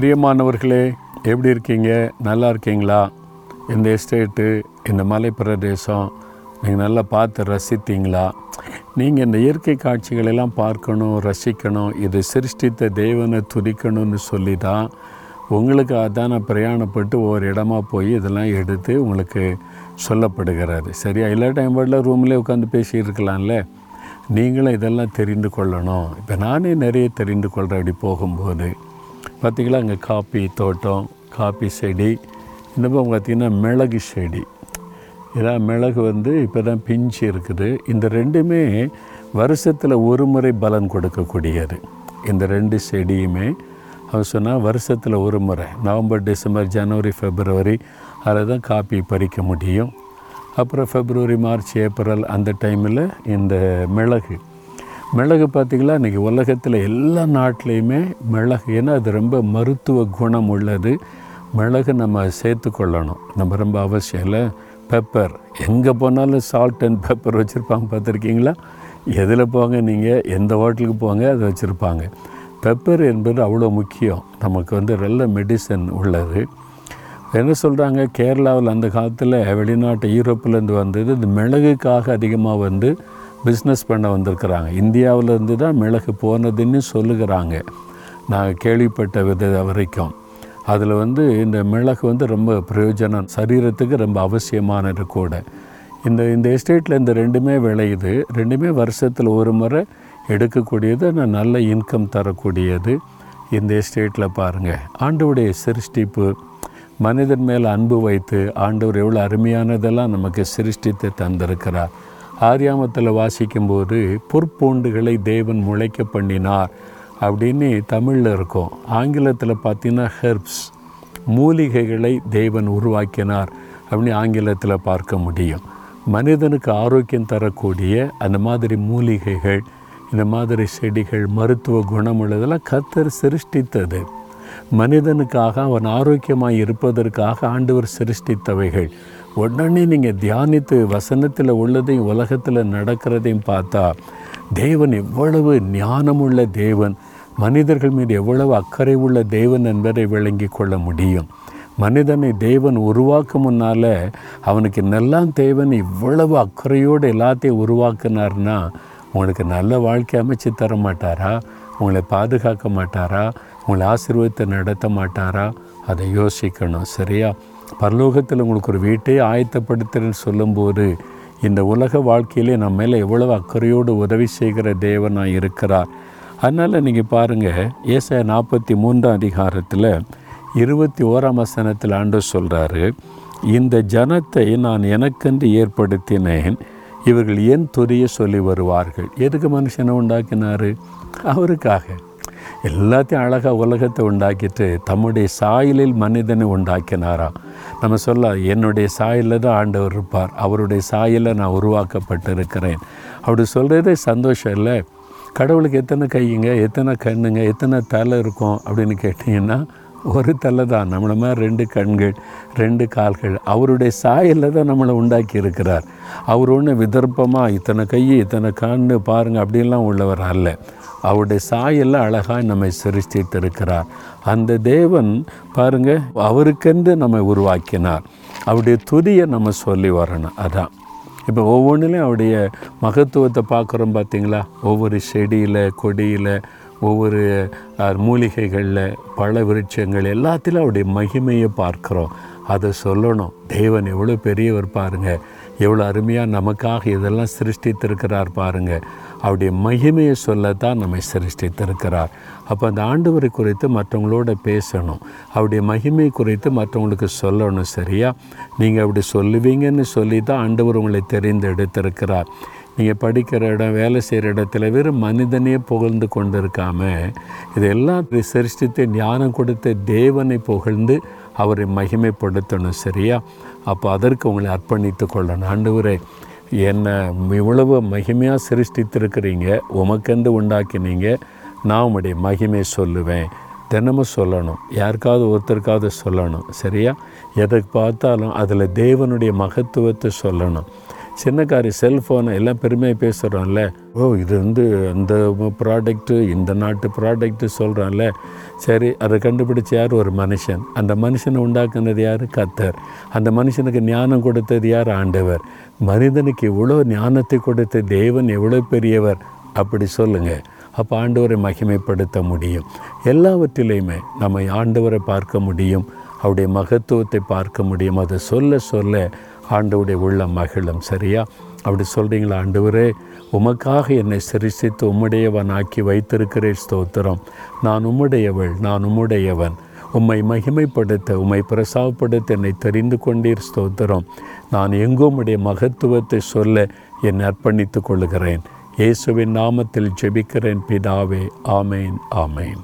பிரியமானவர்களே எப்படி இருக்கீங்க? நல்லா இருக்கீங்களா? இந்த எஸ்டேட்டு இந்த மலை பிரதேசம் நீங்கள் நல்லா பார்த்து ரசித்தீங்களா? நீங்கள் இந்த இயற்கை காட்சிகளெல்லாம் பார்க்கணும் ரசிக்கணும் இது சிருஷ்டித்த தேவனை துதிக்கணும்னு சொல்லி தான் உங்களுக்கு அதான் பிரயாணப்பட்டு ஒவ்வொரு இடமா போய் இதெல்லாம் எடுத்து உங்களுக்கு சொல்லப்படுகிறது சரியா? எல்லா டைம் வரல ரூம்லேயே உட்காந்து பேசியிருக்கலாம்ல நீங்களும் இதெல்லாம் தெரிந்து கொள்ளணும். இப்போ நானே நிறைய தெரிந்து கொள்கிறேன் அப்படி போகும்போது. பார்த்திங்களா அங்கே காப்பி தோட்டம் காப்பி செடி இந்த பக்கம் பார்த்திங்கன்னா மிளகு செடி. இதான் மிளகு வந்து இப்போ தான் பிஞ்சு இருக்குது. இந்த ரெண்டுமே வருஷத்தில் ஒரு முறை பலன் கொடுக்கக்கூடியது. இந்த ரெண்டு செடியுமே அவர் சொன்னால் வருஷத்தில் ஒரு முறை நவம்பர் டிசம்பர் ஜனவரி ஃபெப்ரவரி அதில் தான் காப்பி பறிக்க முடியும். அப்புறம் ஃபெப்ரவரி மார்ச் ஏப்ரல் அந்த டைமில் இந்த மிளகு மிளகு பார்த்திங்களா? இன்றைக்கி உலகத்தில் எல்லா நாட்டிலையுமே மிளகு. ஏன்னா அது ரொம்ப மருத்துவ குணம் உள்ளது. மிளகு நம்ம சேர்த்துக்கொள்ளணும் நம்ம ரொம்ப அவசியம் இல்லை. பெப்பர் எங்கே போனாலும் சால்ட் அண்ட் பெப்பர் வச்சுருப்பாங்க பார்த்துருக்கீங்களா? எதில் போங்க நீங்கள் எந்த ஹோட்டலுக்கு போங்க அதை வச்சுருப்பாங்க. பெப்பர் என்பது அவ்வளோ முக்கியம். நமக்கு வந்து நல்ல மெடிசன் உள்ளது. என்ன சொல்கிறாங்க கேரளாவில் அந்த காலத்தில் வெளிநாட்டு யூரோப்பிலேருந்து வந்தது இந்த மிளகுக்காக அதிகமாக வந்து பிஸ்னஸ் பண்ண வந்திருக்கிறாங்க. இந்தியாவிலேருந்து தான் மிளகு போனதுன்னு சொல்லுகிறாங்க. நான் கேள்விப்பட்ட வித வரைக்கும். அதில் வந்து இந்த மிளகு வந்து ரொம்ப பிரயோஜனம். சரீரத்துக்கு ரொம்ப அவசியமானது கூட. இந்த இந்த எஸ்டேட்டில் இந்த ரெண்டுமே விளையுது. ரெண்டுமே வருஷத்தில் ஒரு முறை எடுக்கக்கூடியது ஆனால் நல்ல இன்கம் தரக்கூடியது இந்த எஸ்டேட்டில் பாருங்கள் ஆண்டவுடைய சிருஷ்டிப்பு மனிதன் மேல் அன்பு வைத்து ஆண்டவர் எவ்வளோ அருமையானதெல்லாம் நமக்கு சிருஷ்டித்து தந்திருக்கிறார். ஆரியாமத்தில் வாசிக்கும்போது பொற்பூண்டுகளை தேவன் முளைக்க பண்ணினார் அப்படின்னு தமிழில் இருக்கும். ஆங்கிலத்தில் பார்த்தீங்கன்னா ஹெர்ப்ஸ் மூலிகைகளை தேவன் உருவாக்கினார் அப்படின்னு ஆங்கிலத்தில் பார்க்க முடியும். மனிதனுக்கு ஆரோக்கியம் தரக்கூடிய அந்த மாதிரி மூலிகைகள் இந்த மாதிரி செடிகள் மருத்துவ குணமுள்ளதெல்லாம் கத்தர் சிருஷ்டித்தது. மனிதனுக்காக அவன் ஆரோக்கியமாக இருப்பதற்காக ஆண்டவர் சிருஷ்டித்தவைகள். உடனே நீங்கள் தியானித்து வசனத்தில் உள்ளதையும் உலகத்தில் நடக்கிறதையும் பார்த்தா தேவன் எவ்வளவு ஞானமுள்ள தேவன் மனிதர்கள் மீது எவ்வளவு அக்கறை உள்ள தேவன் என்பதை விளங்கி கொள்ள முடியும். மனிதனை தேவன் உருவாக்கும் முன்னால் அவனுக்கு நெல்லாம் தேவன் இவ்வளவு அக்கறையோடு எல்லாத்தையும் உருவாக்குனார்னா உங்களுக்கு நல்ல வாழ்க்கை அமைச்சு தர மாட்டாரா? உங்களை பாதுகாக்க மாட்டாரா? உங்களை ஆசீர்வத்தை நடத்த மாட்டாரா? அதை யோசிக்கணும் சரியா? பரலோகத்தில் உங்களுக்கு ஒரு வீட்டை ஆயத்தப்படுத்துறேன்னு சொல்லும்போது இந்த உலக வாழ்க்கையிலே நம்ம மேலே எவ்வளவு அக்கறையோடு உதவி செய்கிற தேவனாக இருக்கிறார். அதனால் நீங்கள் பாருங்கள் ஏச நாற்பத்தி மூன்றாம் அதிகாரத்தில் இருபத்தி ஓராம் வசனத்தில் ஆண்டு சொல்கிறாரு இந்த ஜனத்தை நான் எனக்கென்று ஏற்படுத்தினேன் இவர்கள் ஏன் துரிய சொல்லி வருவார்கள். எதுக்கு மனுஷனை உண்டாக்கினார்? அவருக்காக. எல்லாத்தையும் அழகாக உலகத்தை உண்டாக்கிட்டு தம்முடைய சாயலில் மனிதனை உண்டாக்கினாராம். நம்ம சொல்ல என்னுடைய சாயலில் தான் ஆண்டவர் இருப்பார். அவருடைய சாயலில் நான் உருவாக்கப்பட்டிருக்கிறேன். அப்படி சொல்கிறதே சந்தோஷம் இல்லை. கடவுளுக்கு எத்தனை கைங்க எத்தனை கண்ணுங்க எத்தனை தலை இருக்கும் அப்படின்னு கேட்டிங்கன்னா ஒரு தலை தான். நம்மளை மாதிரி ரெண்டு கண்கள் ரெண்டு கால்கள். அவருடைய சாயலில் தான் நம்மளை உண்டாக்கி இருக்கிறார் அவர் ஒன்று விதர்ப்பமாக இத்தனை கை இத்தனை கண்ணு பாருங்கள் அப்படின்லாம் உள்ளவர் அல்ல. அவருடைய சாயெல்லாம் அழகாக நம்மை சிருஷ்டித்திருக்கிறார். அந்த தேவன் பாருங்கள் அவருக்கென்று நம்மை உருவாக்கினார். அவருடைய துதியை நம்ம சொல்லி வரணும் அதான். இப்போ ஒவ்வொன்றிலையும் அவருடைய மகத்துவத்தை பார்க்குறோம் பார்த்தீங்களா ஒவ்வொரு செடியில் கொடியில் ஒவ்வொரு மூலிகைகளில் பழ விருட்சங்கள் எல்லாத்திலும் அவருடைய மகிமையை பார்க்குறோம். அதை சொல்லணும். தேவன் எவ்வளோ பெரியவர் பாருங்கள் எவ்வளோ அருமையாக நமக்காக இதெல்லாம் சிருஷ்டித்திருக்கிறார் பாருங்கள் அவருடைய மகிமையை சொல்லத்தான் நம்மை சிருஷ்டித்திருக்கிறார். அப்போ அந்த ஆண்டவரை குறித்து மற்றவங்களோட பேசணும். அவருடைய மகிமை குறித்து மற்றவங்களுக்கு சொல்லணும் சரியா? நீங்கள் அப்படி சொல்லுவீங்கன்னு சொல்லி தான் ஆண்டவர் உங்களை தெரிந்து எடுத்திருக்கிறார் நீங்கள் படிக்கிற இடம் வேலை செய்கிற இடத்துல வெறும் மனிதனே புகழ்ந்து கொண்டு இருக்காமல் இதெல்லாம் சிருஷ்டித்து ஞானம் கொடுத்த தேவனை புகழ்ந்து அவரை மகிமைப்படுத்தணும் சரியா? அப்போ அதற்கு உங்களை அர்ப்பணித்து கொள்ளணும். ஆண்டவரே என்னை இவ்வளவு மகிமையாக சிருஷ்டித்திருக்கிறீங்க உமக்கென்று உண்டாக்கினீங்க நான் உங்களுடைய மகிமை சொல்லுவேன். தினமும் சொல்லணும். யாருக்காவது ஒருத்தருக்காவது சொல்லணும் சரியா? எதை பார்த்தாலும் அதில் தேவனுடைய மகத்துவத்தை சொல்லணும். சின்ன செல்ஃபோனை எல்லாம் பெருமையாக பேசுகிறோம்ல ஓ இது வந்து அந்த ப்ராடக்ட்டு இந்த நாட்டு ப்ராடக்ட்டு சொல்கிறான்ல சரி அதை கண்டுபிடிச்ச யார்? ஒரு மனுஷன். அந்த மனுஷனை உண்டாக்குனது யார்? கத்தர் அந்த மனுஷனுக்கு ஞானம் கொடுத்தது யார்? ஆண்டவர். மனிதனுக்கு இவ்வளோ ஞானத்தை கொடுத்த தேவன் எவ்வளோ பெரியவர்? அப்படி சொல்லுங்கள் அப்போ ஆண்டவரை மகிமைப்படுத்த முடியும். எல்லாவற்றிலையுமே நம்ம ஆண்டவரை பார்க்க முடியும். அவருடைய மகத்துவத்தை பார்க்க முடியும். அதை சொல்ல சொல்ல ஆண்டவுடைய உள்ள மகிழும் சரியா? அப்படி சொல்கிறீங்களா ஆண்டவரே? உமக்காக என்னை சிரிசித்து உம்முடையவன் ஆக்கி வைத்திருக்கிறேன் ஸ்தோத்திரம். நான் உம்முடையவள் நான் உம்முடையவன். உம்மை மகிமைப்படுத்த உம்மை பிரசாவப்படுத்த என்னை தெரிந்து கொண்டீர் ஸ்தோத்திரம். நான் எங்கும் உடைய மகத்துவத்தை சொல்ல என்னை அர்ப்பணித்துக் கொள்கிறேன் இயேசுவின் நாமத்தில் ஜெபிக்கிறேன் பிதாவே. ஆமேன் ஆமேன்.